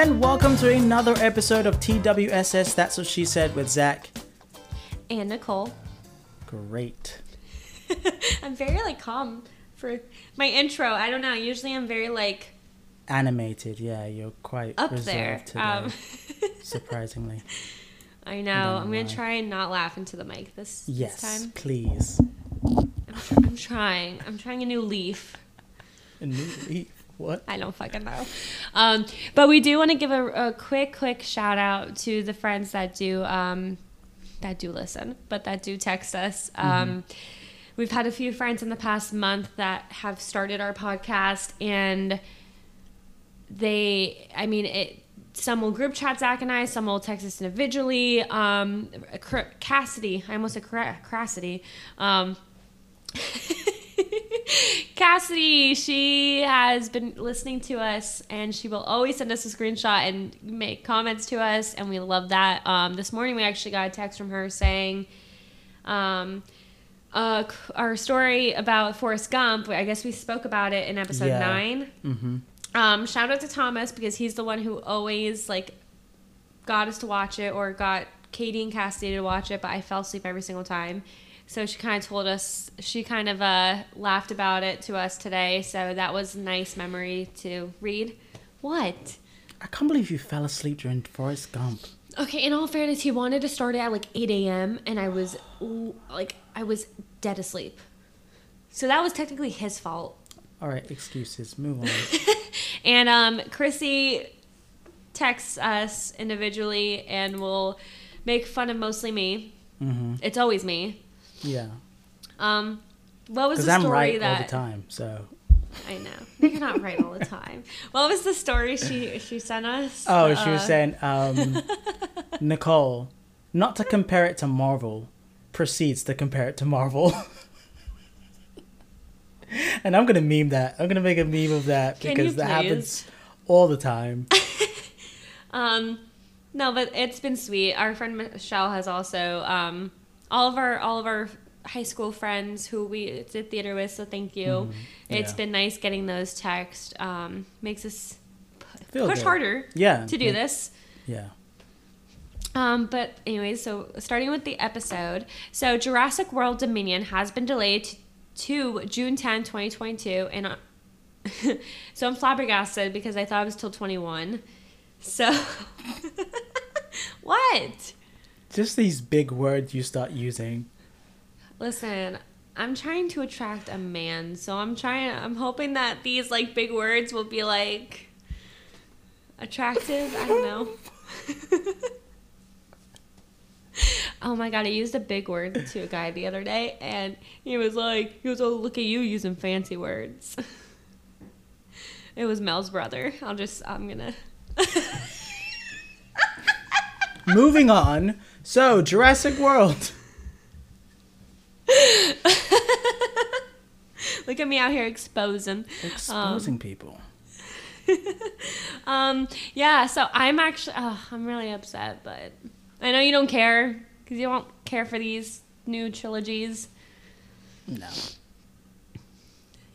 and welcome to another episode of TWSS. That's what she said with Zach. And Nicole. Great. I'm very like calm for my intro. I don't know. Usually I'm very like Animated, yeah, you're quite up reserved there. today, Um, surprisingly. I know. I'm gonna why. try and not laugh into the mic this, this Yes, time. please. I'm, tr- I'm trying. I'm trying a new leaf. A new leaf. What? I don't fucking know. Um, but we do want to give a, a quick, quick shout out to the friends that do um, that do listen, but that do text us. Um, We've had a few friends in the past month that have started our podcast, and they, I mean, it. Some will group chat Zach and I. Some will text us individually. Um, Cassidy, I almost said Crassity. Um, Cassidy, she has been listening to us and she will always send us a screenshot and make comments to us, and we love that. Um, this morning, we actually got a text from her saying, um, uh, our story about Forrest Gump, I guess we spoke about it in episode Yeah. nine. Mm-hmm. Um, shout out to Thomas because he's the one who always like got us to watch it or got Katie and Cassidy to watch it, but I fell asleep every single time. So she kind of told us, she kind of uh, laughed about it to us today. So that was a nice memory to read. What? I can't believe you fell asleep during Forrest Gump. Okay, in all fairness, he wanted to start it at like 8 a.m. and I was like, I was dead asleep. So that was technically his fault. All right, excuses. Move on. And um, Chrissy texts us individually and will make fun of mostly me. mm-hmm. It's always me. Yeah, Um, what was the I'm story right that all the time. So. I know you're not right all the time? What was the story she she sent us? Oh, she was Uh, saying, um, Nicole, not to compare it to Marvel, proceeds to compare it to Marvel. and I'm gonna meme that. I'm gonna make a meme of that because that happens all the time. Um, no, but it's been sweet. Our friend Michelle has also um, all of our all of our high school friends who we did theater with. So thank you. It's Yeah. been nice getting those texts. Um, makes us Feel push good. harder Yeah. to do yeah, this. Yeah. Um, but anyways, so starting with the episode, so Jurassic World Dominion has been delayed to, to June 10, 2022, and uh, so I'm flabbergasted because I thought it was till 21. So what? Just these big words you start using. Listen, I'm trying to attract a man, so I'm trying. I'm hoping that these like big words will be like attractive. I don't know. oh my god, I used a big word to a guy the other day, and he was like, he was, "Oh, look at you using fancy words." It was Mel's brother. I'll just, I'm gonna. Moving on. So, Jurassic World. Look at me out here exposing. Exposing people. Um, yeah, so I'm actually, oh, I'm really upset, but I know you don't care because you don't care for these new trilogies. No.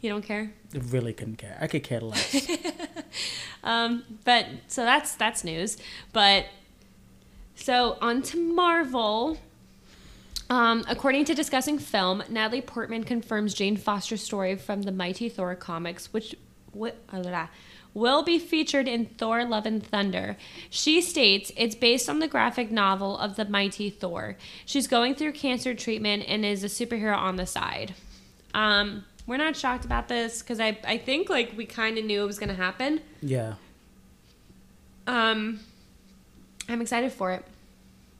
You don't care. I really couldn't care. I could care less. Um, but so that's that's news. But so on to Marvel. Um, according to discussing film, Natalie Portman confirms Jane Foster's story from the Mighty Thor comics, which uh, will be featured in Thor: Love and Thunder. She states it's based on the graphic novel of the Mighty Thor. She's going through cancer treatment and is a superhero on the side. Um, we're not shocked about this because I, I think like we kind of knew it was going to happen. yeah. Um, I'm excited for it.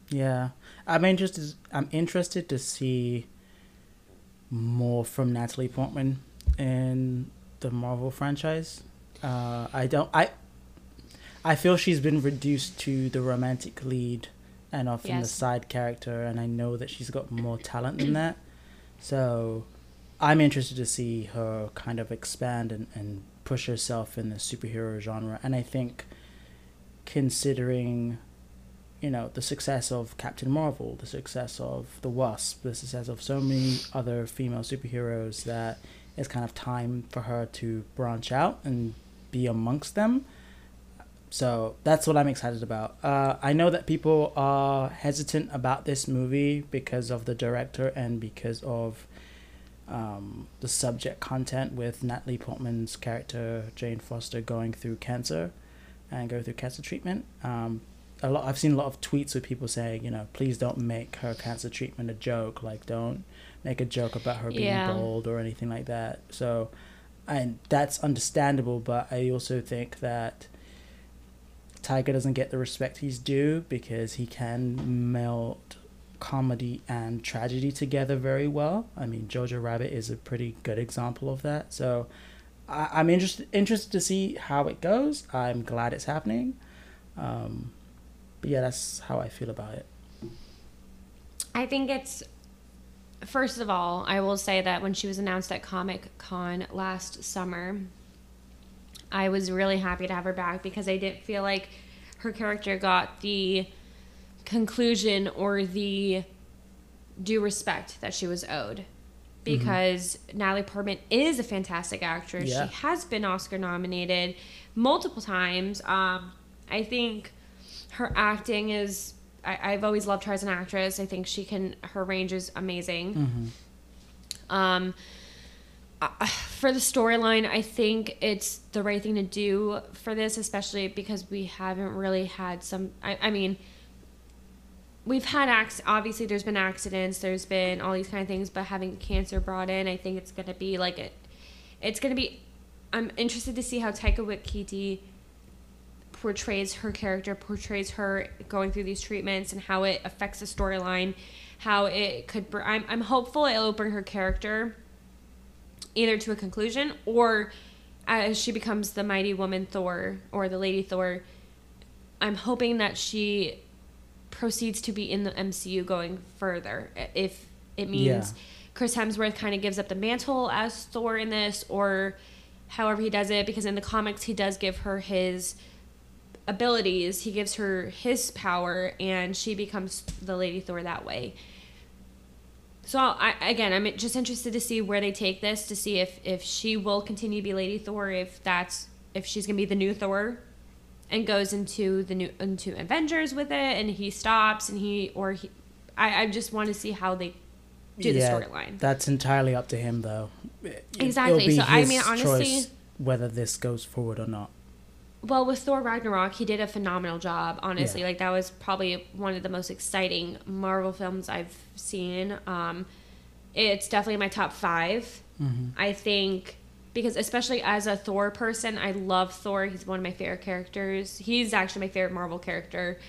Yeah, I'm interested. I'm interested to see more from Natalie Portman in the Marvel franchise. Uh, I don't. I. I feel she's been reduced to the romantic lead and often the side character, and I know that she's got more talent than that. So, I'm interested to see her kind of expand and, and push herself in the superhero genre. And I think, considering you know the success of Captain Marvel, the success of the Wasp, the success of so many other female superheroes that it's kind of time for her to branch out and be amongst them. so that's what I'm excited about. Uh, I know that people are hesitant about this movie because of the director and because of um, the subject content with Natalie Portman's character Jane Foster going through cancer and go through cancer treatment. Um, a lot I've seen a lot of tweets with people saying, you know, please don't make her cancer treatment a joke. Like, don't make a joke about her being Yeah. bald or anything like that. So, and that's understandable. But I also think that Taika doesn't get the respect he's due because he can meld comedy and tragedy together very well. I mean, Jojo Rabbit is a pretty good example of that. So, I, I'm interested interested to see how it goes. I'm glad it's happening. Um, but yeah, that's how I feel about it. I think it's first of all, I will say that when she was announced at Comic Con last summer, I was really happy to have her back because I didn't feel like her character got the conclusion or the due respect that she was owed. Because Natalie Portman is a fantastic actress. Yeah. She has been Oscar nominated multiple times. Um, I think her acting is I, I've always loved her as an actress. I think she can her range is amazing. Um uh, for the storyline, I think it's the right thing to do for this, especially because we haven't really had some. I, I mean, we've had acts. Obviously, there's been accidents. There's been all these kind of things, but having cancer brought in, I think it's gonna be like it. It's gonna be. I'm interested to see how Taika Waititi portrays her character, portrays her going through these treatments, and how it affects the storyline. How it could. Br- I'm I'm hopeful it'll bring her character either to a conclusion or as she becomes the mighty woman Thor or the Lady Thor. I'm hoping that she proceeds to be in the MCU going further. If it means Yeah. Chris Hemsworth kind of gives up the mantle as Thor in this, or however he does it, because in the comics he does give her his abilities, he gives her his power, and she becomes the Lady Thor that way. So I again, I'm just interested to see where they take this, to see if if she will continue to be Lady Thor, if that's if she's gonna be the new Thor, and goes into the new into Avengers with it, and he stops, and he or he, I I just want to see how they do the storyline. That's entirely up to him, though. It- Exactly. So, I mean, honestly- whether this goes forward or not. Well, with Thor Ragnarok, he did a phenomenal job. Honestly, Yeah. like that was probably one of the most exciting Marvel films I've seen. Um, it's definitely my top 5 I think because especially as a Thor person, I love Thor. He's one of my favorite characters. He's actually my favorite Marvel character.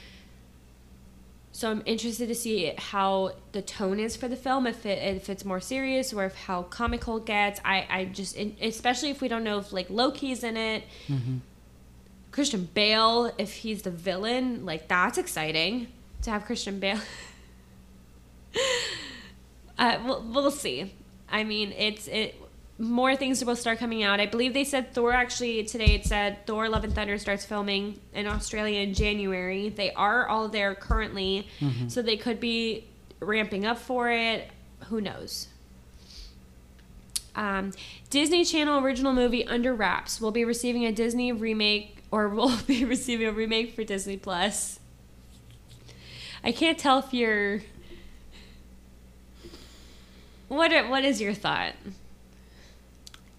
So I'm interested to see how the tone is for the film. If it if it's more serious or if how comical it gets. I I just especially if we don't know if like Loki's in it. Christian Bale, if he's the villain, like that's exciting to have Christian Bale. uh, we'll, we'll see. I mean, it's it. More things will start coming out. I believe they said Thor actually today. It said Thor: Love and Thunder starts filming in Australia in January. They are all there currently, so they could be ramping up for it. Who knows? Um, Disney Channel original movie Under Wraps will be receiving a Disney remake, or will be receiving a remake for Disney Plus. I can't tell if you're. What are, What is your thought?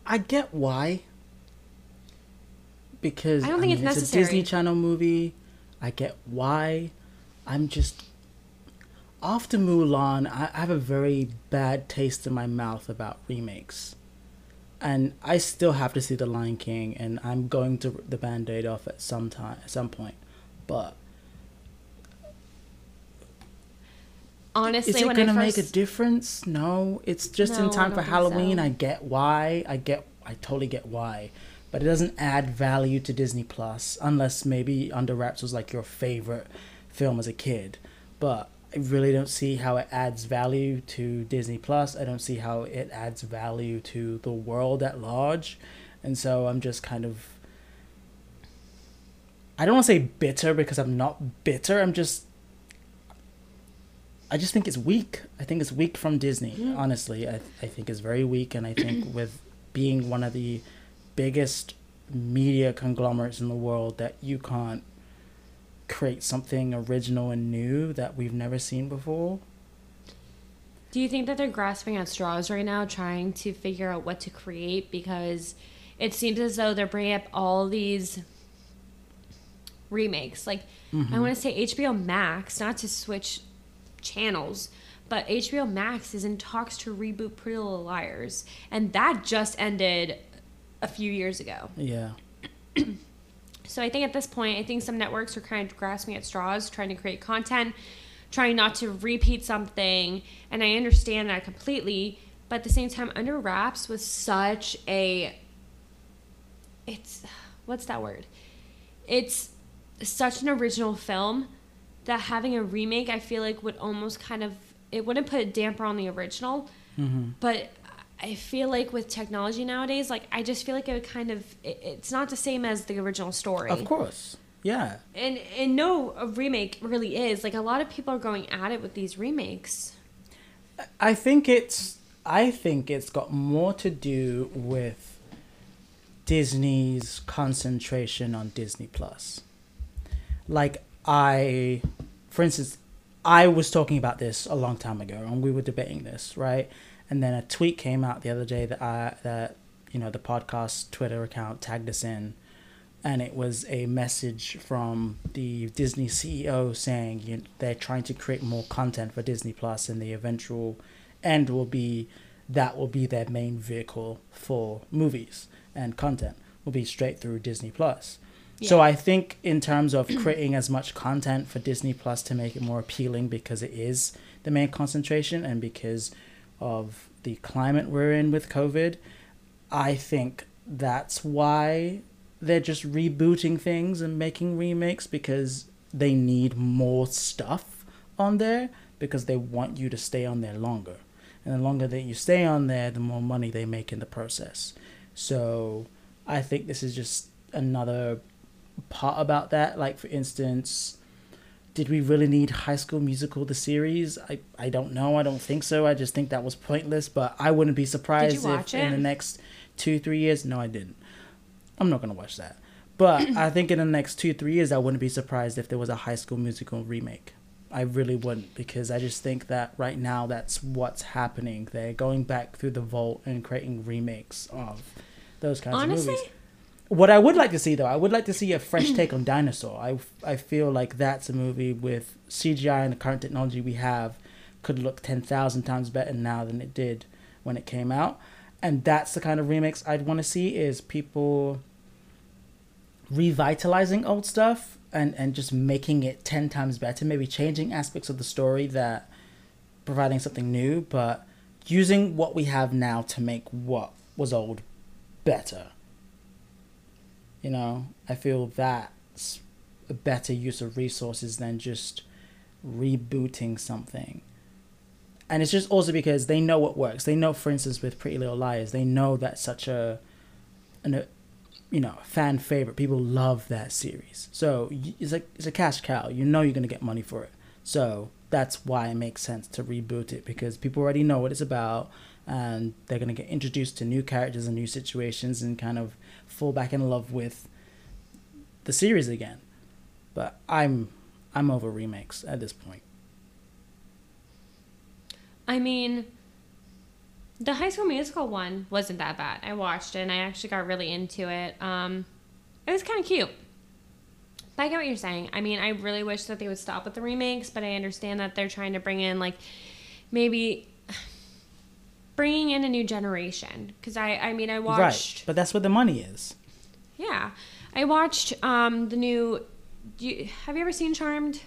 I get why. Because I don't think it's a necessary. Disney Channel movie. I get why. I'm just after Mulan. I, I have a very bad taste in my mouth about remakes, and I still have to see The Lion King, and I'm going to rip the Band-Aid off at some time, at some point. But Honestly, is it gonna I make a difference? No, it's just No, in time for Halloween. so. I get why. I get. I totally get why, but it doesn't add value to Disney Plus unless maybe Under Wraps was like your favorite film as a kid. But I really don't see how it adds value to Disney Plus. I don't see how it adds value to the world at large, and so I'm just kind of. I don't want to say bitter because I'm not bitter. I'm just I just think it's weak. I think it's weak from Disney. Honestly, I I think it's very weak, and I think with being one of the biggest media conglomerates in the world that you can't create something original and new that we've never seen before. Do you think that they're grasping at straws right now, trying to figure out what to create? Because it seems as though they're bringing up all these remakes. Like, Mm-hmm. I want to say HBO Max, not to switch channels, but HBO Max is in talks to reboot Pretty Little Liars. And that just ended a few years ago. Yeah. So I think at this point, I think some networks are kind of grasping at straws, trying to create content, trying not to repeat something. And I understand that completely. But at the same time, Under Wraps was such a. It's. What's that word? It's such an original film that having a remake, I feel like, would almost kind of. It wouldn't put a damper on the original. Mm-hmm. But I feel like with technology nowadays, like I just feel like it would kind of it, it's not the same as the original story. Of course. Yeah. And and no a remake really is. Like a lot of people are going at it with these remakes. I think it's I think it's got more to do with Disney's concentration on Disney Plus. Like I for instance, I was talking about this a long time ago and we were debating this, right? And then a tweet came out the other day that I that you know the podcast Twitter account tagged us in and it was a message from the Disney CEO saying you they're trying to create more content for Disney Plus, and the eventual end will be that will be their main vehicle for movies and content will be straight through Disney Plus. So I think in terms of creating as much content for Disney Plus to make it more appealing because it is the main concentration and because of the climate we're in with COVID, I think that's why they're just rebooting things and making remakes because they need more stuff on there because they want you to stay on there longer. And the longer that you stay on there, the more money they make in the process. So I think this is just another part about that. Like, for instance, did we really need High School Musical, the series? I, I don't know. I don't think so. I just think that was pointless, but I wouldn't be surprised if watch in the next two, three years. No, I didn't. I'm not going to watch that. But I think in the next two, three years, I wouldn't be surprised if there was a High School Musical remake. I really wouldn't because I just think that right now that's what's happening. They're going back through the vault and creating remakes of those kinds Honestly? of movies. What I would like to see though, I would like to see a fresh take on Dinosaur. I, I feel like that's a movie with CGI and the current technology we have could look 10,000 times better now than it did when it came out. And that's the kind of remix I'd want to see is people revitalizing old stuff and, and just making it 10 times better, maybe changing aspects of the story that providing something new, but using what we have now to make what was old better. You know, I feel that's a better use of resources than just rebooting something. And it's just also because they know what works. They know, for instance, with Pretty Little Liars, they know that's such a, an, a you know, fan favorite. People love that series. So it's like it's a cash cow. You know you're gonna get money for it. So that's why it makes sense to reboot it because people already know what it's about, and they're gonna get introduced to new characters and new situations and kind of fall back in love with the series again. But I'm I'm over remakes at this point. I mean, the High School Musical one wasn't that bad. I watched it and I actually got really into it. Um, it was kind of cute. But I get what you're saying. I mean, I really wish that they would stop with the remakes, but I understand that they're trying to bring in like maybe bringing in a new generation. Because I, I mean, I watched. Right, but that's where the money is. Yeah, I watched um the new. Do you, have you ever seen Charmed?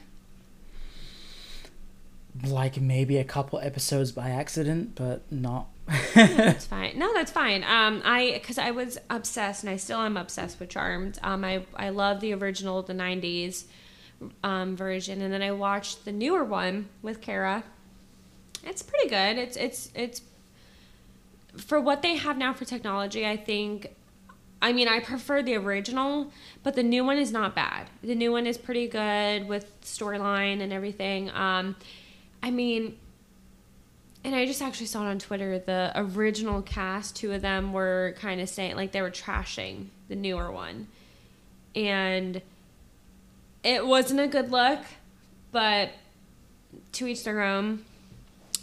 Like maybe a couple episodes by accident, but not. that's fine. No, that's fine. Um, I because I was obsessed, and I still am obsessed with Charmed. Um, I I love the original, the '90s um, version, and then I watched the newer one with Kara. It's pretty good. It's it's it's for what they have now for technology. I think. I mean, I prefer the original, but the new one is not bad. The new one is pretty good with storyline and everything. Um, I mean, and I just actually saw it on Twitter. The original cast, two of them were kind of saying like they were trashing the newer one, and it wasn't a good look. But to each their own.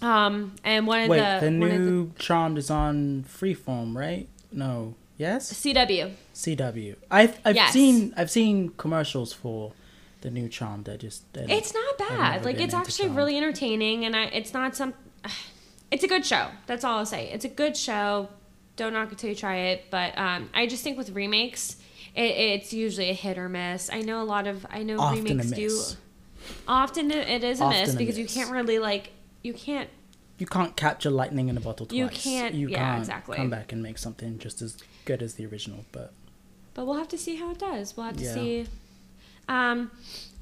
Um, and one of Wait, the, the new Charmed is on Freeform, right? No. Yes. CW. CW. I've I've Yes. seen I've seen commercials for the new Charmed. I just I It's not bad. Like it's actually Charmed. really entertaining, and I, it's not some. It's a good show. That's all I'll say. It's a good show. Don't knock it till you try it. But um, I just think with remakes, it, it's usually a hit or miss. I know a lot of I know Often remakes do. Often it is a Often miss a because you can't really like you can't You can't capture lightning in a bottle twice. You can't- You yeah, can't exactly. come back and make something just as good as the original. But but we'll have to see how it does. We'll have to Yeah. see. Um,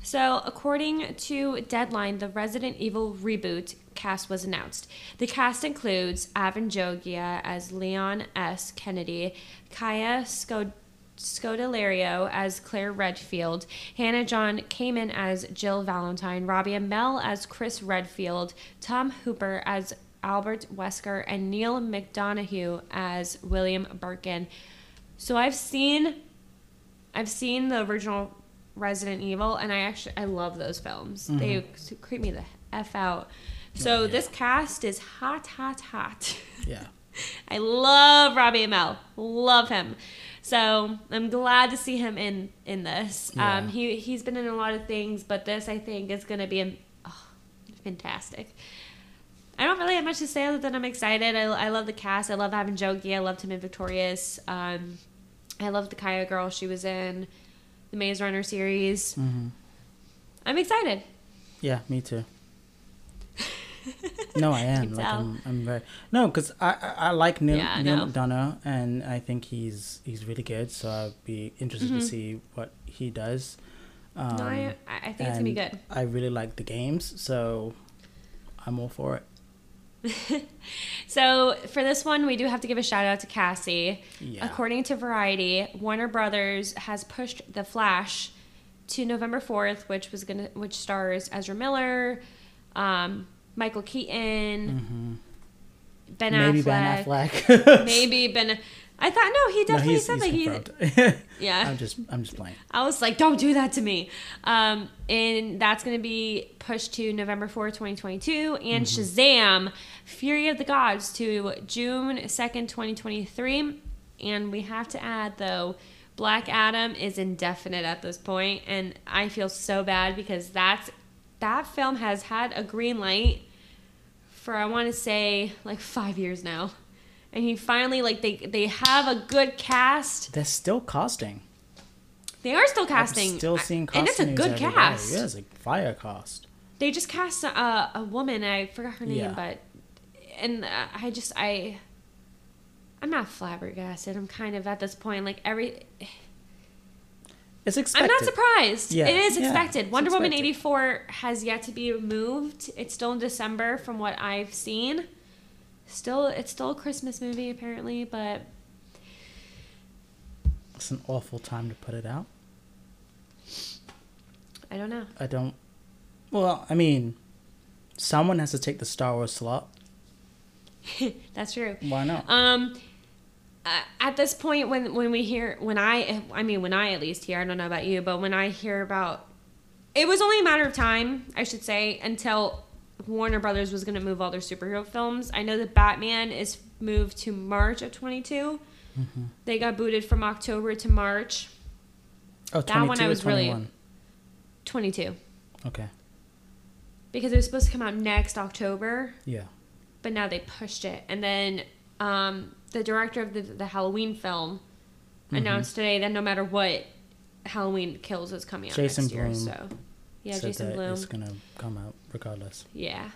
so according to Deadline, the Resident Evil reboot cast was announced. The cast includes Avan Jogia as Leon S. Kennedy, Kaya Scod- Scodelario as Claire Redfield, Hannah John Kamen as Jill Valentine, Robbie Amell as Chris Redfield, Tom Hopper as Albert Wesker, and Neil McDonough as William Birkin. So I've seen I've seen the original Resident Evil and I actually I love those films. They mm-hmm. creep me the F out. Oh, so yeah. this cast is hot, hot, hot. yeah, I love Robbie Amell. Love him. So I'm glad to see him in in this. Yeah. Um, he he's been in a lot of things, but this I think is going to be oh, fantastic. I don't really have much to say other than I'm excited. I, I love the cast. I love having Jogi. I loved him in Victorious. Um, I love the Kaya girl she was in the Maze Runner series. hmm I'm excited. yeah, me too. No, I am. Like. I'm, I'm very no, because I, I I like Neil, Yeah, Neil. McDonough, and I think he's he's really good. So I'd be interested Mhm. to see what he does. Um, no, I, I think it's gonna be good. I really like the games, so I'm all for it. So for this one, we do have to give a shout out to Cassie. Yeah. According to Variety, Warner Brothers has pushed The Flash to November fourth, which was gonna which stars Ezra Miller, um, Michael Keaton, Ben Mm-hmm. Maybe Affleck, Ben Affleck. maybe Ben. I thought no, he no, definitely he's, said he's like he. Yeah, I'm just I'm just playing. I was like, don't do that to me. Um, and that's going to be pushed to November 4th, 2022. And Shazam, Fury of the Gods to June 2nd, 2023. And we have to add, though, Black Adam is indefinite at this point, And I feel so bad because that's that film has had a green light for, I want to say, like five years now. And he finally, like, they, they have a good cast. They're still casting. They are still casting. I'm still seeing and it's a good news every day. cast. Yeah, it's a fire cast. They just cast a, a woman. I forgot her name, Yeah. but and uh, I just I I'm not flabbergasted. I'm kind of at this point like every. It's I'm not surprised. Yeah, It is expected. it's Wonder Woman 84 has yet to be moved. It's still in December from what I've seen. Still, it's still a Christmas movie apparently, but It's an awful time to put it out. I don't know. I don't. Well, I mean, someone has to take the Star Wars slot. That's true. Why not? Um, uh, at this point, when when we hear, when I, I mean, when I at least hear, I don't know about you, but when I hear about, it was only a matter of time, I should say, until Warner Brothers was going to move all their superhero films. I know that Batman is moved to March of 22. Mm-hmm. They got booted from October to March oh, that one 22 I was really- 22 Okay. because it was supposed to come out next October. Yeah. but now they pushed it. And then um, the director of the, the Halloween film Mm-hmm. announced today that no matter what, Halloween Kills is coming out Jason next year. So yeah, Jason Blum. It's gonna come out regardless. Yeah.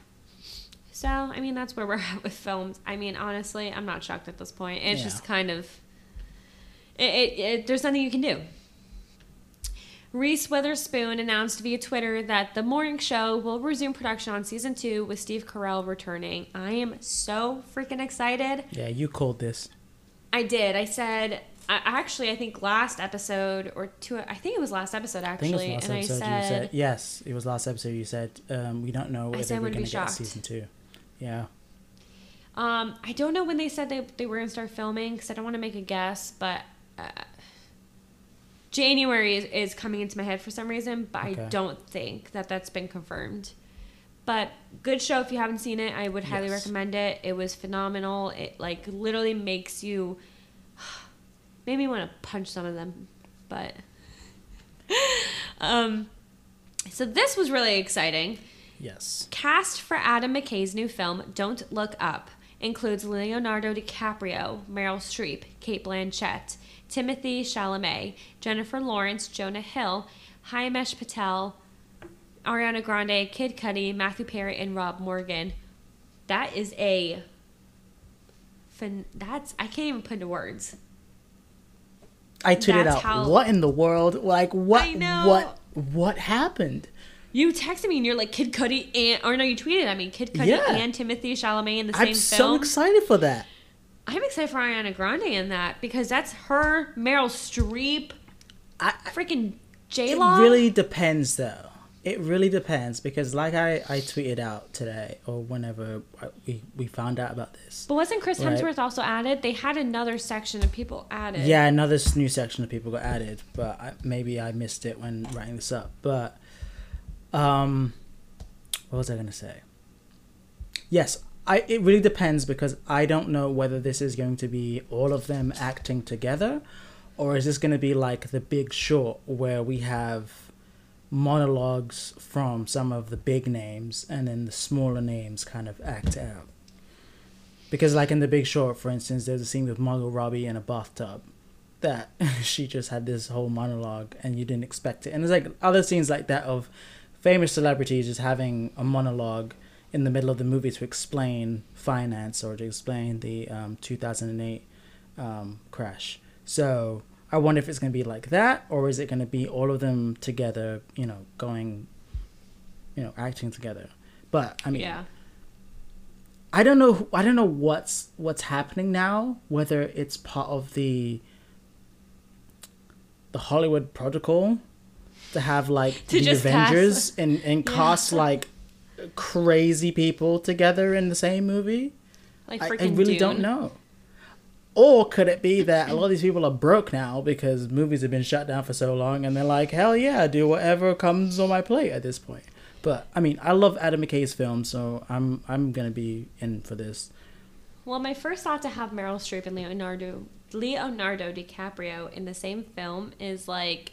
So I mean that's where we're at with films. I mean honestly, I'm not shocked at this point. It's Yeah. just kind of it, it, it. There's nothing you can do. Reese Witherspoon announced via Twitter that The Morning Show will resume production on season two with Steve Carell returning. I am so freaking excited. Yeah, you called this. I did. I said, I, actually, I think last episode or two, I think it was last episode I actually. it was last and episode. I you said, said yes. It was last episode. You said um, we don't know I whether I we're gonna get a season two. Yeah. Um, I don't know when they said they, they were going to start filming because I don't want to make a guess, but uh, January is, is coming into my head for some reason, but Okay. I don't think that that's been confirmed. But good show if you haven't seen it. I would highly Yes. recommend it. It was phenomenal. It like literally makes you made me want to punch some of them, but um so this was really exciting. Yes. Cast for Adam McKay's new film, Don't Look Up, includes Leonardo DiCaprio, Meryl Streep, Cate Blanchett, Timothée Chalamet, Jennifer Lawrence, Jonah Hill, Himesh Patel, Ariana Grande, Kid Cudi, Matthew Perry, and Rob Morgan. That is a. Fin- that's I can't even put into words. I tweeted That's out, how- "What in the world? Like what? I know. What? What happened?" You texted me and you're like Kid Cudi and or no, you tweeted I mean, Kid Cudi Yeah. and Timothée Chalamet in the same I'm so excited for that. I'm excited for Ariana Grande in that because that's her, Meryl Streep, I, freaking J it really depends, though. It really depends because, like I, I tweeted out today or whenever we we found out about this. But wasn't Chris Right. Hemsworth also added? They had another section of people added. Yeah, another new section of people got added, but I, maybe I missed it when writing this up. But, um, what was I gonna say? Yes, I. It really depends because I don't know whether this is going to be all of them acting together, or is this going to be like The Big Short, where we have monologues from some of the big names and then the smaller names kind of act out. Because, like in The Big Short, for instance, there's a scene with Margot Robbie in a bathtub that she just had this whole monologue and you didn't expect it. And there's like other scenes like that of famous celebrities just having a monologue in the middle of the movie to explain finance or to explain the um, 2008 um, crash. So I wonder if it's going to be like that or is it going to be all of them together, you know, going, you know, acting together. But I mean, Yeah. I don't know. I don't know what's what's happening now. Whether it's part of the the Hollywood protocol to have like To the Avengers cast- and and Yeah. cast like crazy people together in the same movie. Like I, I really Dune. don't know. Or could it be that a lot of these people are broke now because movies have been shut down for so long and they're like, hell yeah, do whatever comes on my plate at this point. But I mean, I love Adam McKay's films, so I'm I'm gonna be in for this. Well, my first thought to have Meryl Streep and Leonardo Leonardo DiCaprio in the same film is like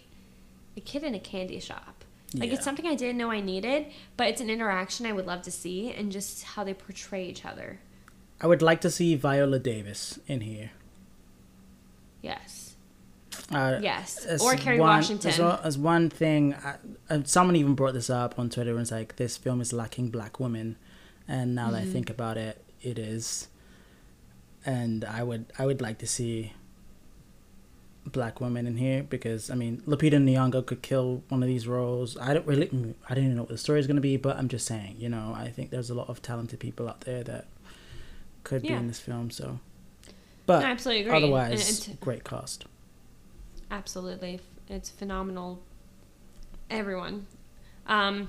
a kid in a candy shop. Like Yeah. it's something I didn't know I needed, but it's an interaction I would love to see and just how they portray each other. I would like to see Viola Davis in here. Yes. Uh, Yes. as Or Kerry one, Washington. As, well, as one thing, I, and someone even brought this up on Twitter and it's like, this film is lacking black women. And now Mm-hmm. that I think about it, it is. And I would I would like to see black women in here because I mean Lupita Nyong'o could kill one of these roles. I don't really I don't even know what the story is going to be, but I'm just saying, you know, I think there's a lot of talented people out there that could be in this film. So, but I absolutely agree. And otherwise, it- great cast. Absolutely. It's phenomenal. Everyone. Um,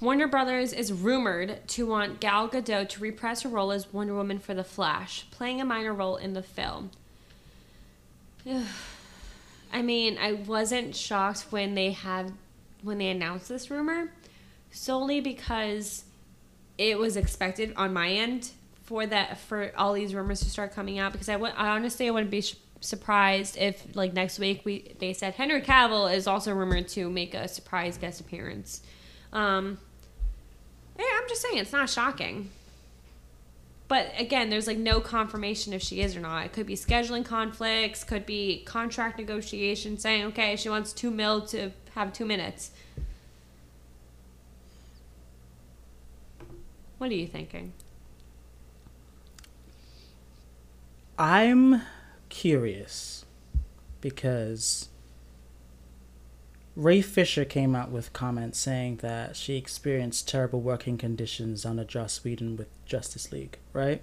Warner Brothers is rumored to want Gal Gadot to reprise her role as Wonder Woman for The Flash, playing a minor role in the film. I mean, I wasn't shocked when they had when they announced this rumor, solely because it was expected on my end for that for all these rumors to start coming out because I would honestly I wouldn't be sh- surprised if like next week we they said Henry Cavill is also rumored to make a surprise guest appearance. Um, yeah, I'm just saying it's not shocking. But again, there's like no confirmation if she is or not. It could be scheduling conflicts, could be contract negotiations saying, okay, she wants two mil to have two minutes. What are you thinking? I'm curious because Ray Fisher came out with comments saying that she experienced terrible working conditions under Joss Whedon with Justice League, right?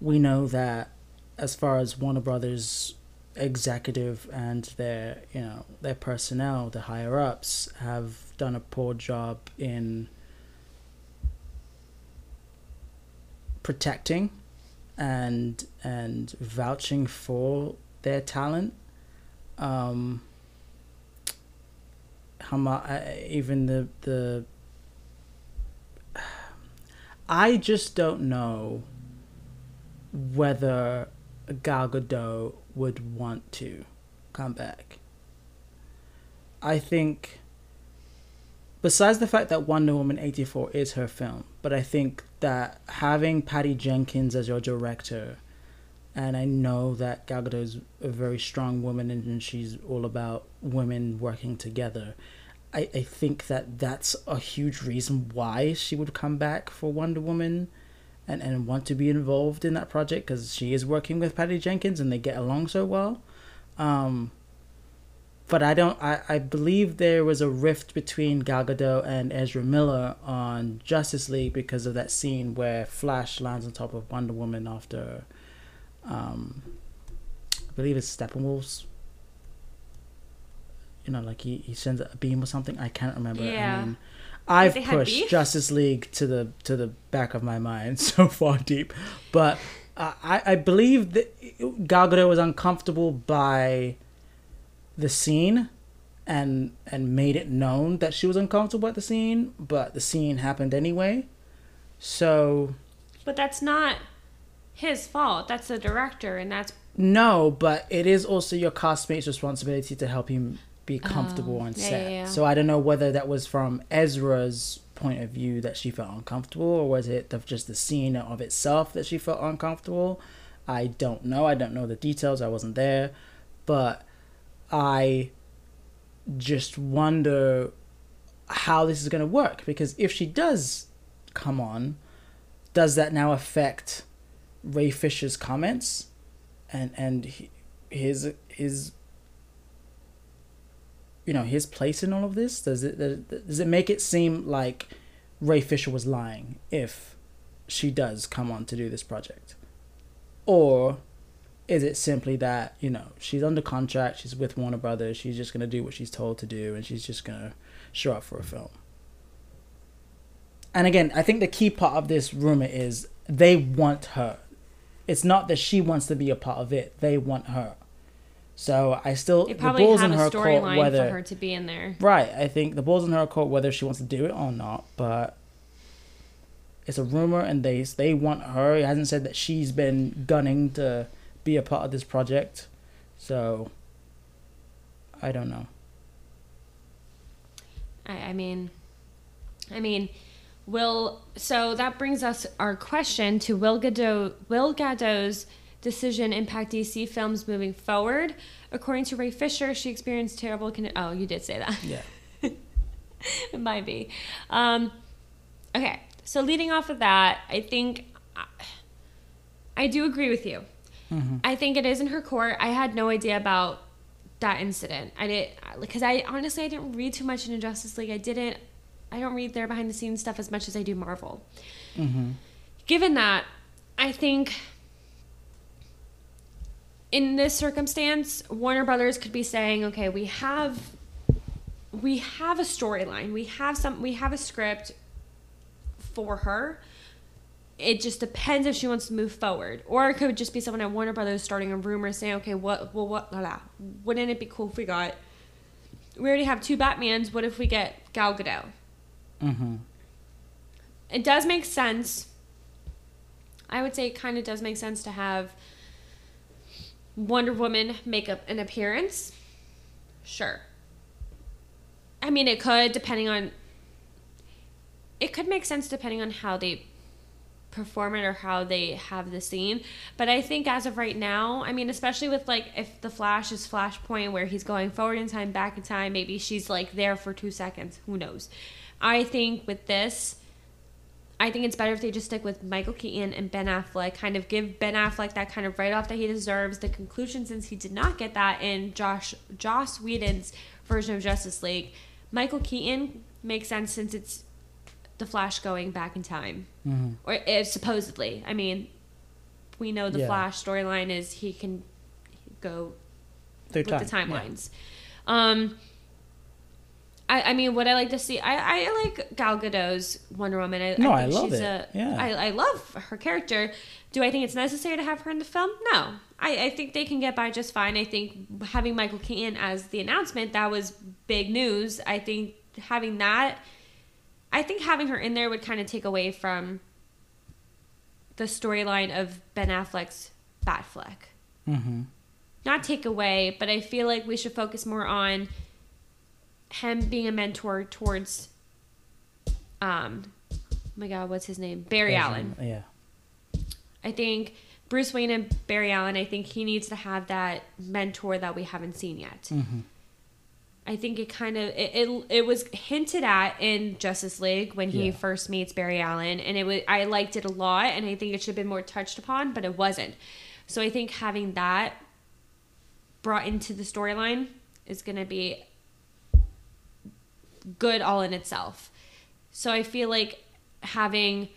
We know that as far as Warner Brothers executive and their, you know, their personnel, the higher ups have done a poor job in protecting and and vouching for their talent. Um, how much uh, even the the I just don't know whether Gal Gadot would want to come back. I think, besides the fact that Wonder Woman 84 is her film, but I think that having Patty Jenkins as your director, and I know that Gal Gadot is a very strong woman and she's all about women working together. I, I think that that's a huge reason why she would come back for Wonder Woman and, and want to be involved in that project because she is working with Patty Jenkins and they get along so well. Um, but I don't. I, I believe there was a rift between Gal Gadot and Ezra Miller on Justice League because of that scene where Flash lands on top of Wonder Woman after, um, I believe it's Steppenwolf's. You know, like he, he sends a beam or something. I can't remember. Yeah. I mean, I've pushed? Justice League to the to the back of my mind so far deep, but uh, I I believe that Gal Gadot was uncomfortable by the scene and and made it known that she was uncomfortable at the scene, but the scene happened anyway. So But that's not his fault. That's the director, and that's no, but it is also your castmate's responsibility to help him be comfortable oh, on Oh, yeah, set. yeah, yeah. So I don't know whether that was from Ezra's point of view that she felt uncomfortable, or was it the, just the scene of itself that she felt uncomfortable. I don't know. I don't know the details. I wasn't there, but I just wonder how this is going to work because if she does come on, does that now affect Ray Fisher's comments and and his his you know his place in all of this? Does it does it make it seem like Ray Fisher was lying if she does come on to do this project, or is it simply that you know she's under contract she's with warner brothers she's just going to do what she's told to do and she's just going to show up for a film? And again i think the key part of this rumor is they want her it's not that she wants to be a part of it they want her so i still the ball's have in a her court storyline whether for her to be in there. Right. I think the ball's in her court whether she wants to do it or not, but it's a rumor and they they want her. It hasn't said that she's been gunning to be a part of this project. So I don't know. I, I mean, I mean, will so that brings us our question to Will Gadot. Will Gadot's decision impact DC films moving forward? According to Ray Fisher, she experienced terrible. Con- oh, you did say that. Yeah. it might be. Um, okay, so leading off of that, I think I, I do agree with you. I think it is in her court. I had no idea about that incident. I did because I honestly I didn't read too much into Justice League. I didn't. I don't read their behind the scenes stuff as much as I do Marvel. Mm-hmm. Given that, I think in this circumstance, Warner Brothers could be saying, "Okay, we have we have a storyline. We have some we have a script for her. It just depends if she wants to move forward, or it could just be someone at Warner Brothers starting a rumor saying, "Okay, what, well, what, la, la. wouldn't it be cool if we got? We already have two Batmans. What if we get Gal Gadot? Mm-hmm. It does make sense. I would say it kind of does make sense to have Wonder Woman make up an appearance. Sure. I mean, it could, depending on. It could make sense depending on how they perform it or how they have the scene. But I think as of right now, I mean, especially with like if the Flash is Flashpoint where he's going forward in time, back in time, maybe she's like there for two seconds. Who knows? I think with this, I think it's better if they just stick with Michael Keaton and Ben Affleck. Kind of give Ben Affleck that kind of write off that he deserves. The conclusion, since he did not get that in Josh Joss Whedon's version of Justice League, Michael Keaton makes sense since it's the Flash going back in time, Mm-hmm. or uh, supposedly. I mean, we know the Yeah. Flash storyline is he can go Through with the timelines. Um, I, I mean, what I like to see? I, I like Gal Gadot's Wonder Woman. I, No, I, I love she's it. A, Yeah. I, I love her character. Do I think it's necessary to have her in the film? No. I, I think they can get by just fine. I think having Michael Keaton as the announcement, that was big news. I think having that, I think having her in there would kind of take away from the storyline of Ben Affleck's Batfleck Mm-hmm. not take away, but I feel like we should focus more on him being a mentor towards um oh my god, what's his name? Barry Allen. Yeah. I think Bruce Wayne and Barry Allen, I think he needs to have that mentor that we haven't seen yet. Mm-hmm. I think it kind of it, it, it was hinted at in Justice League when he Yeah. first meets Barry Allen, and it was I liked it a lot, and I think it should have been more touched upon, but it wasn't. So I think having that brought into the storyline is going to be good all in itself. So I feel like having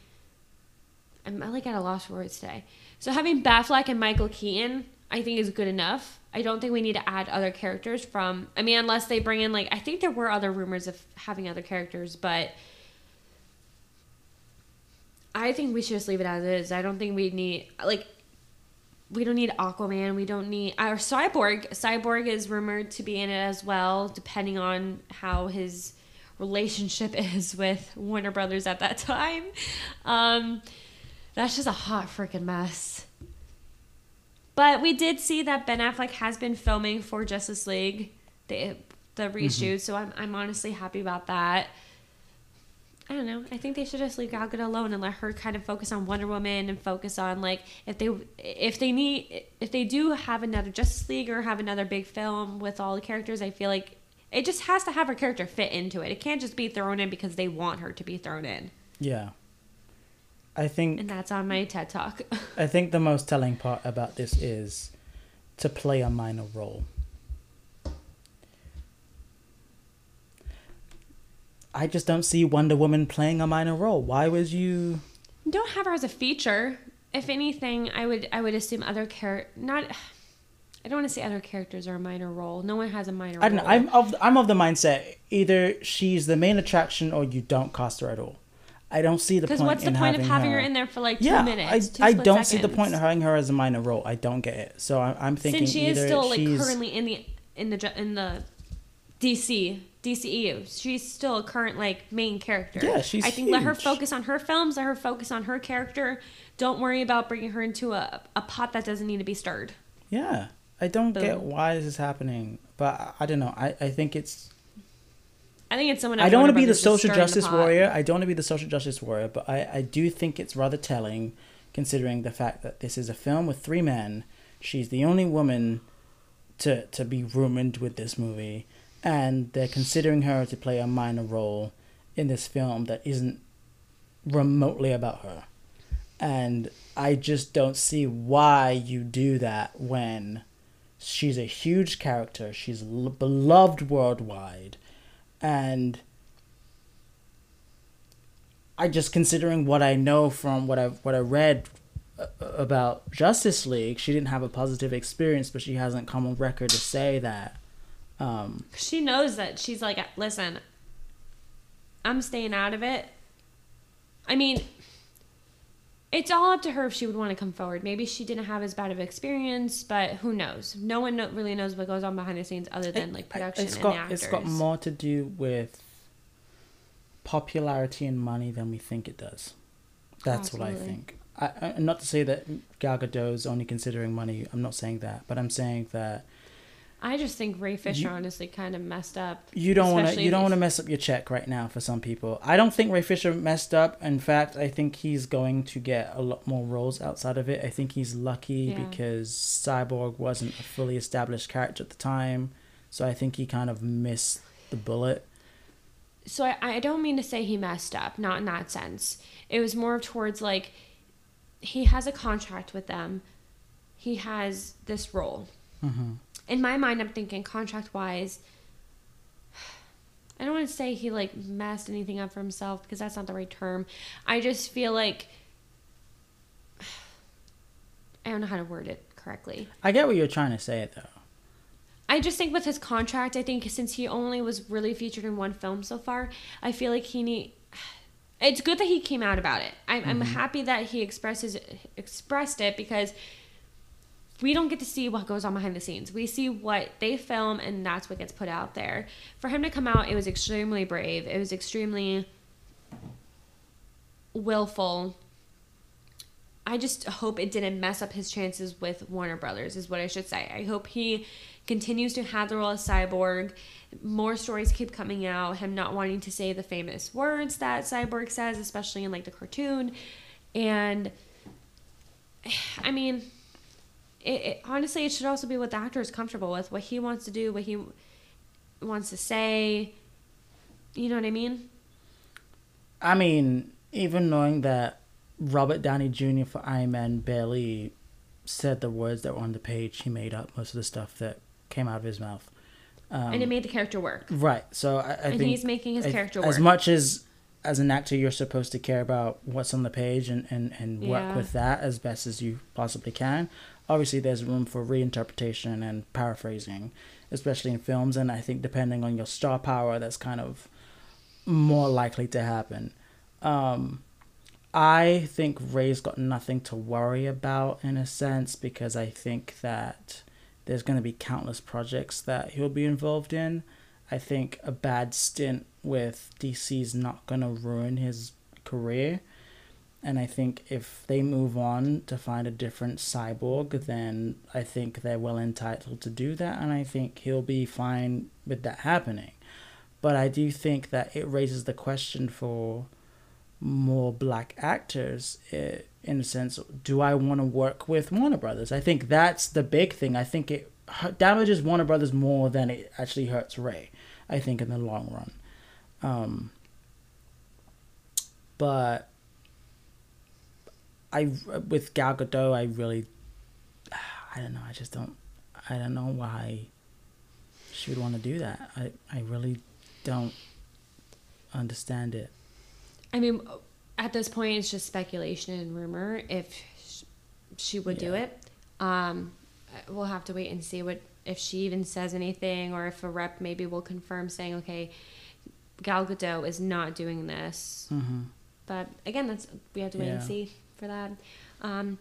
I'm like at a loss for words today. So having Batfleck and Michael Keaton, I think is good enough. I don't think we need to add other characters from. I mean, unless they bring in like I think there were other rumors of having other characters, but I think we should just leave it as is. I don't think we need like we don't need Aquaman. We don't need our Cyborg. Cyborg is rumored to be in it as well, depending on how his relationship is with Warner Brothers at that time. Um, that's just a hot freaking mess. But we did see that Ben Affleck has been filming for Justice League, the the reshoot. So I'm I'm honestly happy about that. I don't know. I think they should just leave Gal Gadot alone and let her kind of focus on Wonder Woman and focus on like if they if they need if they do have another Justice League or have another big film with all the characters. I feel like it just has to have her character fit into it. It can't just be thrown in because they want her to be thrown in. Yeah. I think And that's on my TED talk. I think the most telling part about this is to play a minor role. I just don't see Wonder Woman playing a minor role. Why was you? don't have her as a feature. If anything, I would I would assume other char not. I don't want to say other characters are a minor role. No one has a minor. I don't know. role. I'm of I'm of the mindset either she's the main attraction or you don't cast her at all. I don't see the point. Because what's the in point of having her her in there for like two yeah, minutes? two I, I don't see the point of having her as a minor role. I don't get it. So I, I'm thinking Since she is still like she's currently in the in the in the DC DCEU, she's still a current like main character. Yeah, she's I think let her focus on her films. Let her focus on her character. Don't worry about bringing her into a a pot that doesn't need to be stirred. yeah. I don't get why this is happening, but I, I don't know. I, I think it's I think it's someone. I don't want to be the social stirring the justice warrior. I don't want to be the social justice warrior, but I, I do think it's rather telling considering the fact that this is a film with three men. She's the only woman to to be rumored with this movie, and they're considering her to play a minor role in this film that isn't remotely about her. And I just don't see why you do that when she's a huge character. She's l- beloved worldwide and I just considering what I know from what I what I read uh, about Justice League, she didn't have a positive experience, but she hasn't come on record to say that. Um, She knows that she's like, listen, I'm staying out of it. I mean, it's all up to her if she would want to come forward. Maybe she didn't have as bad of an experience, but who knows? No one know, really knows what goes on behind the scenes other than like production it's and got actors. it's got more to do with popularity and money than we think it does. That's what I think. I, I, not to say that Gal Gadot is only considering money. I'm not saying that, but I'm saying that I just think Ray Fisher You- honestly kind of messed up. you don't want to you don't want to mess up your check right now for some people. I don't think Ray Fisher messed up. In fact, I think he's going to get a lot more roles outside of it. I think he's lucky Yeah. because Cyborg wasn't a fully established character at the time, so I think he kind of missed the bullet. so I, I don't mean to say he messed up not in that sense it was more towards like he has a contract with them he has this role hmm in my mind i'm thinking contract wise i don't want to say he like messed anything up for himself because that's not the right term i just feel like i don't know how to word it correctly I get what you're trying to say though. I just think with his contract, I think since he only was really featured in one film so far, I feel like he need. It's good that he came out about it. I'm, I'm mm-hmm. happy that he expresses expressed it because we don't get to see what goes on behind the scenes. We see what they film, and that's what gets put out there. For him to come out, it was extremely brave. It was extremely willful. I just hope it didn't mess up his chances with Warner Brothers, is what I should say. I hope he continues to have the role of Cyborg. More stories keep coming out, him not wanting to say the famous words that Cyborg says, especially in like the cartoon. And I mean, it, it honestly, it should also be what the actor is comfortable with, what he wants to do, what he wants to say. You know what I mean? I mean, even knowing that Robert Downey Jr. for Iron Man barely said the words that were on the page, he made up most of the stuff that came out of his mouth. Um, and it made the character work. Right. So I, I And think he's making his I- character as much as as an actor you're supposed to care about what's on the page and and, and work Yeah. with that as best as you possibly can obviously there's room for reinterpretation and paraphrasing especially in films and i think depending on your star power that's kind of more likely to happen um i think ray's got nothing to worry about in a sense because i think that there's going to be countless projects that he'll be involved in I think a bad stint with DC is not going to ruin his career. And I think if they move on to find a different cyborg, then I think they're well entitled to do that. And I think he'll be fine with that happening. But I do think that it raises the question for more black actors eh, in a sense do i want to work with warner brothers i think that's the big thing i think it damages warner brothers more than it actually hurts ray i think in the long run um but i with gal gadot i really i don't know i just don't i don't know why she would want to do that i i really don't understand it I mean, at this point, it's just speculation and rumor if she would do it. Um, we'll have to wait and see what if she even says anything, or if a rep maybe will confirm saying, okay, Gal Gadot is not doing this. mm-hmm. But again, that's we have to wait and see for that. Um,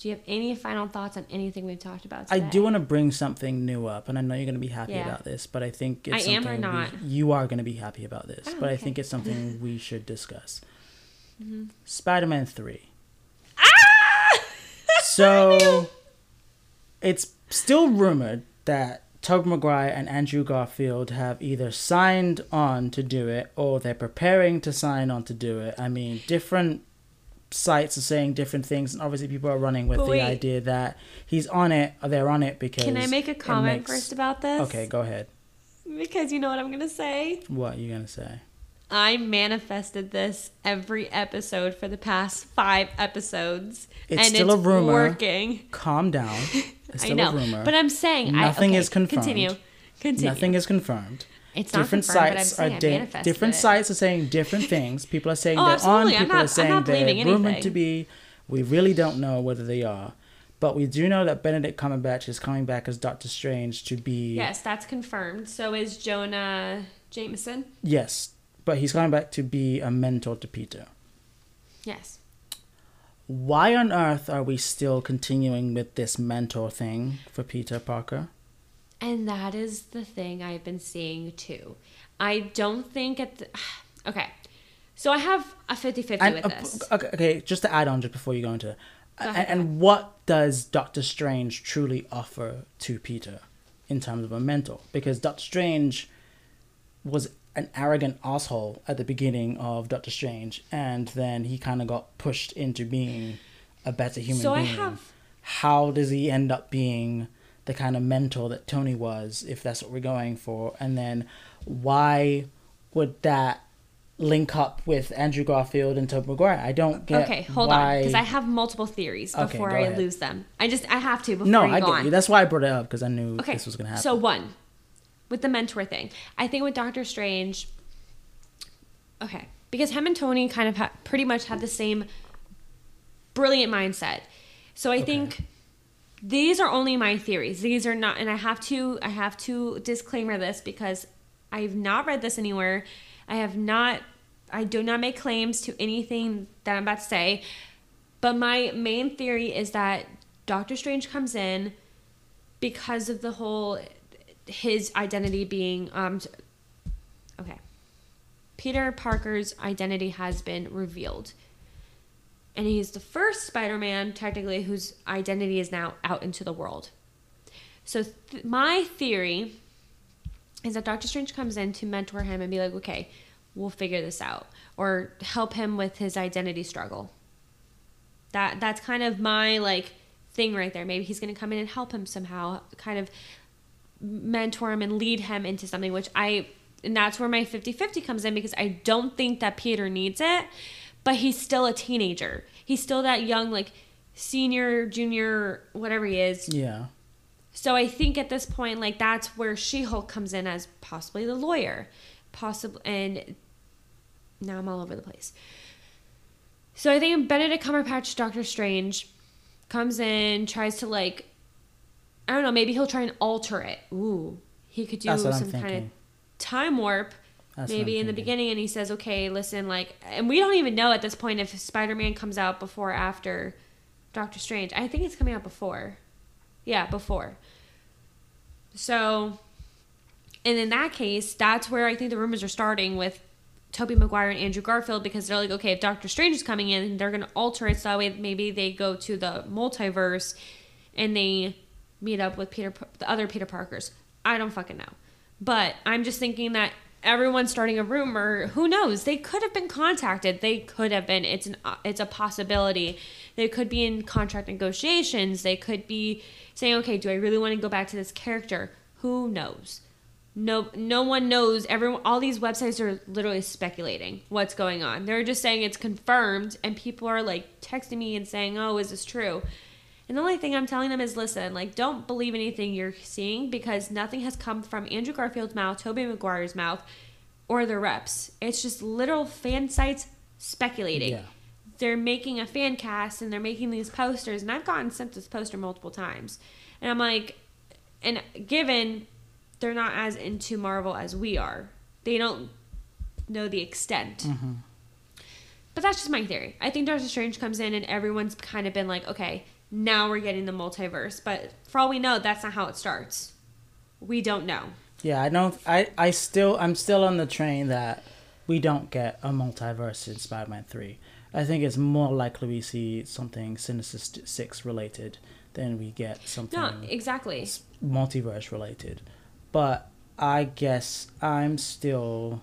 do you have any final thoughts on anything we've talked about I do want to bring something new up, and I know you're going to be happy Yeah. about this, but I think I it's am or something we- not? you are going to be happy about this, Oh, but I think it's something we should discuss. Mm-hmm. Spider-Man Three. Ah! So, it's still rumored that Tobey Maguire and Andrew Garfield have either signed on to do it or they're preparing to sign on to do it. I mean, different sites are saying different things, and obviously people are running with But the wait. idea that he's on it or they're on it because. Can I make a comment makes- first about this? Okay, go ahead. Because you know what I'm gonna say. What are you gonna say? I manifested this every episode for the past five episodes. It's and still it's a rumor. working. Calm down. It's I know. a rumor. But I'm saying Nothing I, okay, is confirmed. Continue. Continue. Nothing is confirmed. It's not different sites are I da- manifested different it. sites are saying different things. People are saying Oh, they're absolutely. on. People not- are saying they're rumored to be. We really don't know whether they are, but we do know that Benedict Cumberbatch is coming back as Doctor Strange to be. Yes, that's confirmed. So is Jonah Jameson. Yes, but he's coming back to be a mentor to Peter. Yes. Why on earth are we still continuing with this mentor thing for Peter Parker? And that is the thing I've been seeing too. I don't think at the. Okay. So I have a 50 50 with uh, this. okay, okay, just to add on, just before you go into it, Go and, and what does Doctor Strange truly offer to Peter in terms of a mentor? Because Doctor Strange was an arrogant asshole at the beginning of Doctor Strange, and then he kind of got pushed into being a better human So I being. have- How does he end up being the kind of mentor that Tony was, if that's what we're going for? And then why would that link up with Andrew Garfield and Tobey Maguire? I don't get Okay, hold why... on, because I have multiple theories before go I ahead. lose them. I just I have to before No, I get on. you. That's why I brought it up because I knew Okay, this was gonna happen. so one with the mentor thing, I think with Doctor Strange. Okay, because him and Tony kind of ha- pretty much had the same brilliant mindset. So I think these are only my theories. These are not, and I have to, I have to disclaimer this because I've not read this anywhere. I have not, I do not make claims to anything that I'm about to say. But my main theory is that Doctor Strange comes in because of the whole his identity being um okay. Peter Parker's identity has been revealed. And he's the first Spider-Man technically whose identity is now out into the world. So th- my theory is that Doctor Strange comes in to mentor him and be like, "Okay, we'll figure this out," or help him with his identity struggle. That that's kind of my like thing right there. Maybe he's going to come in and help him somehow, kind of mentor him and lead him into something, which I, and that's where my 50 50 comes in because I don't think that Peter needs it, but he's still a teenager. He's still that young, like senior, junior, whatever he is. Yeah. So I think at this point, like that's where She Hulk comes in as possibly the lawyer, possible, and now I'm all over the place. So I think Benedict Cumberbatch, Doctor Strange, comes in, tries to like, I don't know, maybe he'll try and alter it. Ooh, he could do That's what I'm some kind of time warp. That's maybe in the beginning, and he says, "Okay, listen, like," and we don't even know at this point if Spider-Man comes out before or after Doctor Strange. I think it's coming out before. Yeah, before. So, and in that case, that's where I think the rumors are starting with Tobey Maguire and Andrew Garfield because they're like, okay, if Doctor Strange is coming in, they're going to alter it so that way maybe they go to the multiverse and they meet up with Peter, the other Peter Parkers. I don't fucking know, but I'm just thinking that everyone's starting a rumor. Who knows? They could have been contacted. They could have been. It's an uh, it's a possibility. They could be in contract negotiations. They could be saying, okay, do I really want to go back to this character? Who knows? No, no one knows. Everyone, all these websites are literally speculating what's going on. They're just saying it's confirmed, and people are like texting me and saying, "Oh, is this true?" And the only thing I'm telling them is, listen, like, don't believe anything you're seeing because nothing has come from Andrew Garfield's mouth, Tobey Maguire's mouth, or the reps. It's just literal fan sites speculating. Yeah. They're making a fan cast and they're making these posters, and I've gotten sent this poster multiple times, and I'm like, and given they're not as into Marvel as we are, they don't know the extent. Mm-hmm. But that's just my theory. I think Doctor Strange comes in and everyone's kind of been like, okay, now we're getting the multiverse. But for all we know, that's not how it starts. We don't know. Yeah, I don't. I I still I'm still on the train that we don't get a multiverse in Spider-Man Three. I think it's more likely we see something Sinister Six related than we get something No, exactly. multiverse related. But I guess I'm still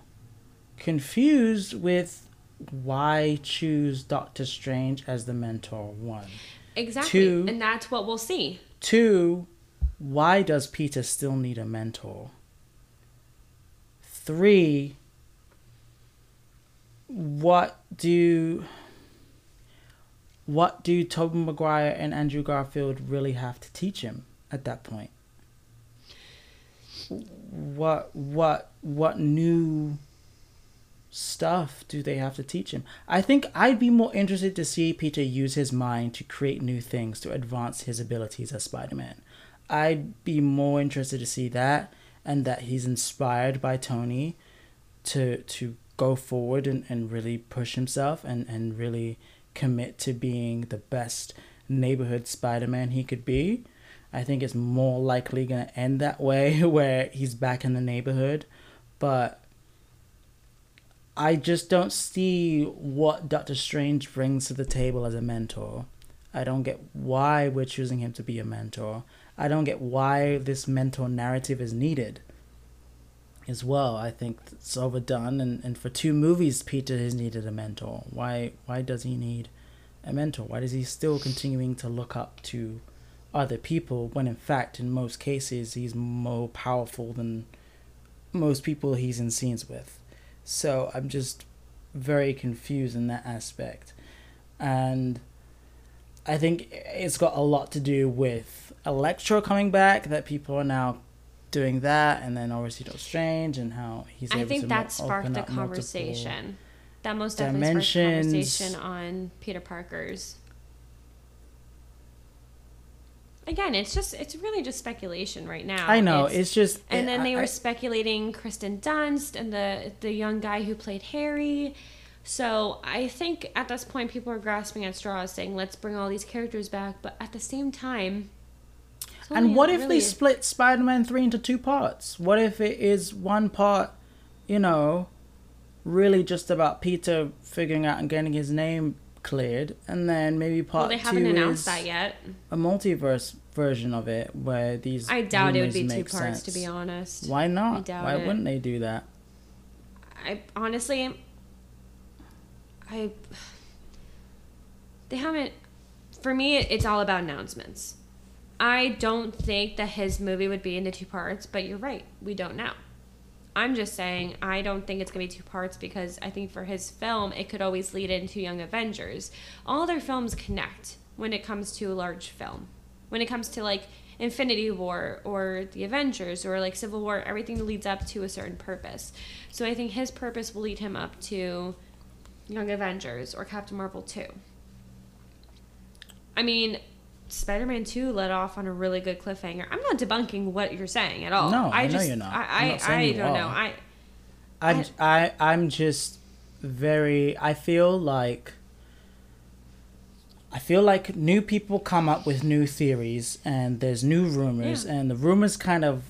confused with why choose Doctor Strange as the mentor. One, Exactly. Two- and that's what we'll see. two. Why does Peter still need a mentor? Three. What do what do Tobey Maguire and Andrew Garfield really have to teach him at that point? What what what new stuff do they have to teach him? I think I'd be more interested to see Peter use his mind to create new things to advance his abilities as Spider-Man. I'd be more interested to see that and that he's inspired by Tony to to go forward and, and really push himself and, and really commit to being the best neighborhood Spider-Man he could be. I think it's more likely to end that way where he's back in the neighborhood. But I just don't see what Doctor Strange brings to the table as a mentor. I don't get why we're choosing him to be a mentor. I don't get why this mentor narrative is needed as well. I think it's overdone and, and for two movies Peter has needed a mentor. Why why does he need a mentor? Why is he still continuing to look up to other people when in fact in most cases he's more powerful than most people he's in scenes with. So I'm just very confused in that aspect. And I think it's got a lot to do with Electro coming back, that people are now doing that, and then obviously Doctor Strange and how he's I think that sparked a conversation. That most definitely sparked a conversation on Peter Parker's again, it's just it's really just speculation right now. I know It's- it's, just. and then they I- were speculating Kristen Dunst and the the young guy who played Harry. So I think at this point people are grasping at straws, saying let's bring all these characters back. But at the same time, And what if really- they split Spider-Man three into two parts? What if it is one part, you know, really just about Peter figuring out and getting his name cleared, and then maybe part Well, they two haven't announced that yet. a multiverse version of it where these. I doubt it would be two parts, to be honest. Why not? Why it. wouldn't they do that? I honestly, I they haven't. For me, it's all about announcements. I don't think that his movie would be into two parts, but you're right. We don't know. I'm just saying I don't think it's gonna be two parts because I think for his film it could always lead into Young Avengers. All their films connect when it comes to a large film. When it comes to like Infinity War or the Avengers or like Civil War, everything leads up to a certain purpose. So I think his purpose will lead him up to Young Avengers or Captain Marvel 2. I mean, Spider Man 2 let off on a really good cliffhanger. I'm not debunking what you're saying at all. No, I I know you're not. I, I, I don't know. I, I'm I I'm just very I feel like I feel like new people come up with new theories and there's new rumors Yeah. and the rumors kind of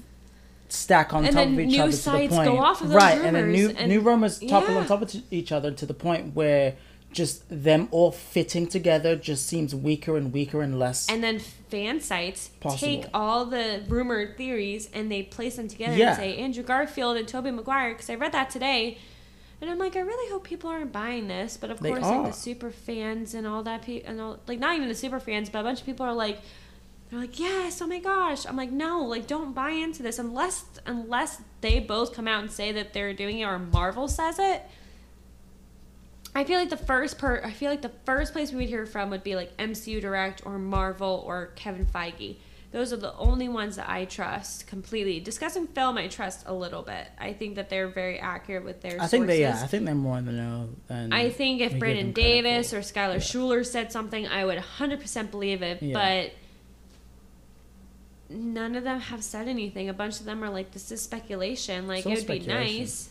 stack on And top of each other to the point of right and then new and- new rumors topple on top of each other to the point where just them all fitting together just seems weaker and weaker and less and then fan sites Possible. take all the rumored theories and they place them together Yeah. and say Andrew Garfield and Tobey Maguire because I read that today. And I'm like, I really hope people aren't buying this, but of They course, like the super fans and all that, pe- and all like not even the super fans, but a bunch of people are like, they're like, yes, oh my gosh. I'm like, no, like don't buy into this unless unless they both come out and say that they're doing it or Marvel says it. I feel like the first per I feel like the first place we would hear from would be like MCU Direct or Marvel or Kevin Feige. Those are the only ones that I trust completely. DiscussingFilm, I trust a little bit. I think that they're very accurate with their. I think they yeah. I think they're more in the know than I think if Brandon Davis for. or Skyler Yeah. Shuler said something, I would 100% believe it. Yeah. But none of them have said anything. A bunch of them are like, this is speculation. Like, it would be nice.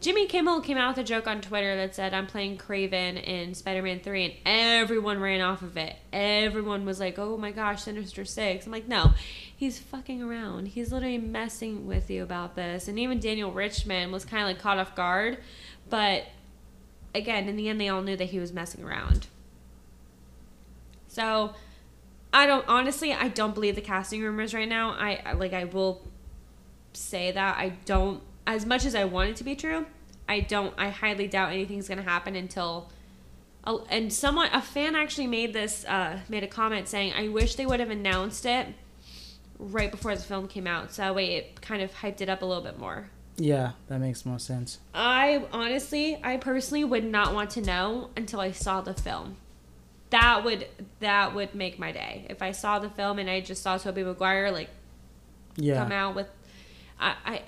Jimmy Kimmel came out with a joke on Twitter that said, I'm playing Kraven in Spider Man 3, and everyone ran off of it. Everyone was like, oh my gosh, Sinister Six. I'm like, no, he's fucking around. He's literally messing with you about this. And even Daniel Richtman was kind of like caught off guard. But again, in the end, they all knew that he was messing around. So, I don't honestly, I don't believe the casting rumors right now. I- like I will say that I don't as much as I want it to be true. I don't. I highly doubt anything's gonna happen until. a- And someone, a fan actually made this, uh, made a comment saying, "I wish they would have announced it right before the film came out, so that way it kind of hyped it up a little bit more." yeah that makes more sense I honestly, I personally would not want to know until I saw the film. That would that would make my day if I saw the film and I just saw Tobey Maguire like yeah come out with. I I-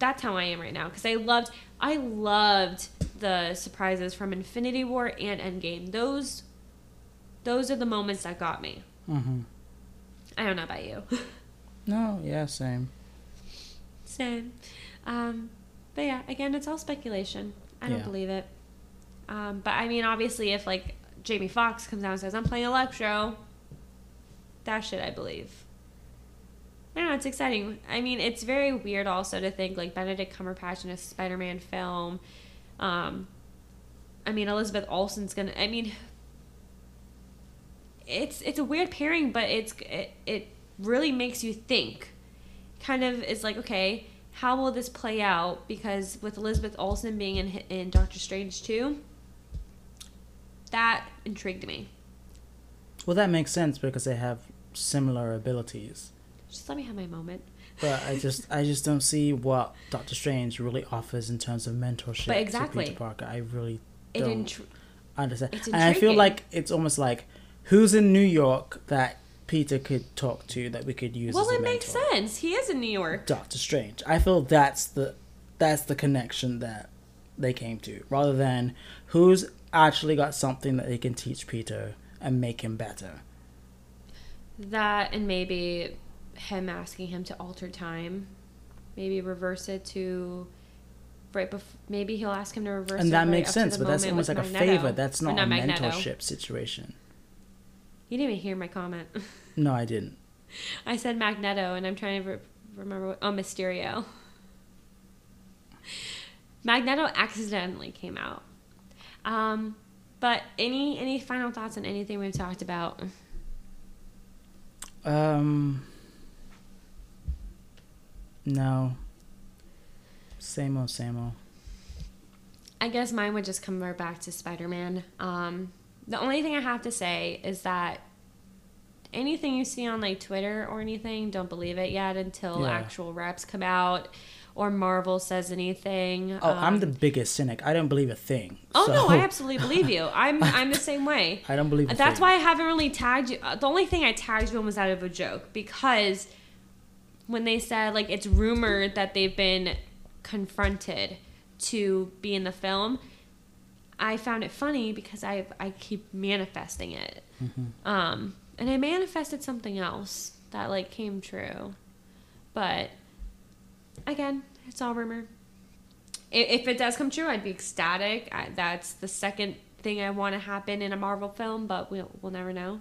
that's how I am right now because I loved I loved the surprises from Infinity War and Endgame. Those those are the moments that got me. mm-hmm. I don't know about you. no yeah same Same. Um, but yeah, again, it's all speculation. I don't Yeah. believe it. Um, but I mean, obviously, if like Jamie Foxx comes out and says, "I'm playing Electro," that shit I believe. I don't know. It's exciting. I mean, it's very weird also to think like Benedict Cumberbatch in a Spider-Man film. Um, I mean, Elizabeth Olsen's gonna. I mean, it's it's a weird pairing, but it's it, it really makes you think. Kind of is like, okay, how will this play out? Because with Elizabeth Olsen being in in Doctor Strange too, that intrigued me. well that makes sense because they have similar abilities Just let me have my moment. But I just I just don't see what Doctor Strange really offers in terms of mentorship But exactly. to Peter Parker. I really don't intri- understand. And I feel like it's almost like who's in New York that Peter could talk to that we could use well, as a it makes sense. He is in New York. Doctor Strange. I feel that's the that's the connection that they came to, rather than who's actually got something that they can teach Peter and make him better. That and maybe him asking him to alter time, maybe reverse it to right before. Maybe he'll ask him to reverse. and it that right makes sense, but that's almost like a favor. That's Or not, a Magneto. mentorship situation. You didn't even hear my comment. No, I didn't. I said Magneto, and I'm trying to re- remember. What, oh, Mysterio. Magneto accidentally came out. Um, but any any final thoughts on anything we've talked about? Um, no. Same old, same old. I guess mine would just come right back to Spider Man. Um, the only thing I have to say is that anything you see on like Twitter or anything, don't believe it yet until Yeah. actual reps come out or Marvel says anything. Oh, I'm Um, the biggest cynic. I don't believe a thing. Oh no, I absolutely believe you. I'm I'm the same way. I don't believe. A That's thing. why I haven't really tagged you. uh, The only thing I tagged you on was out of a joke because when they said like it's rumored that they've been confronted to be in the film, I found it funny because I I keep manifesting it, Mm-hmm. um, and I manifested something else that like came true, but again, it's all rumor. If it does come true, I'd be ecstatic. I, that's the second thing I want to happen in a Marvel film, but we'll we'll never know.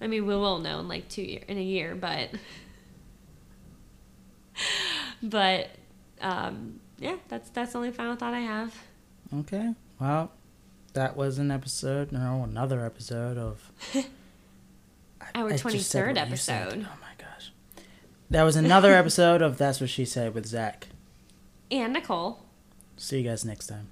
I mean, we will know in like two year in a year, but but um, yeah, that's that's the only final thought I have. Okay. Well, that was an episode. No, another episode of. I- Our I just said 23rd what you said. episode. Oh my gosh. That was another episode of That's What She Said with Zach. And Nicole. See you guys next time.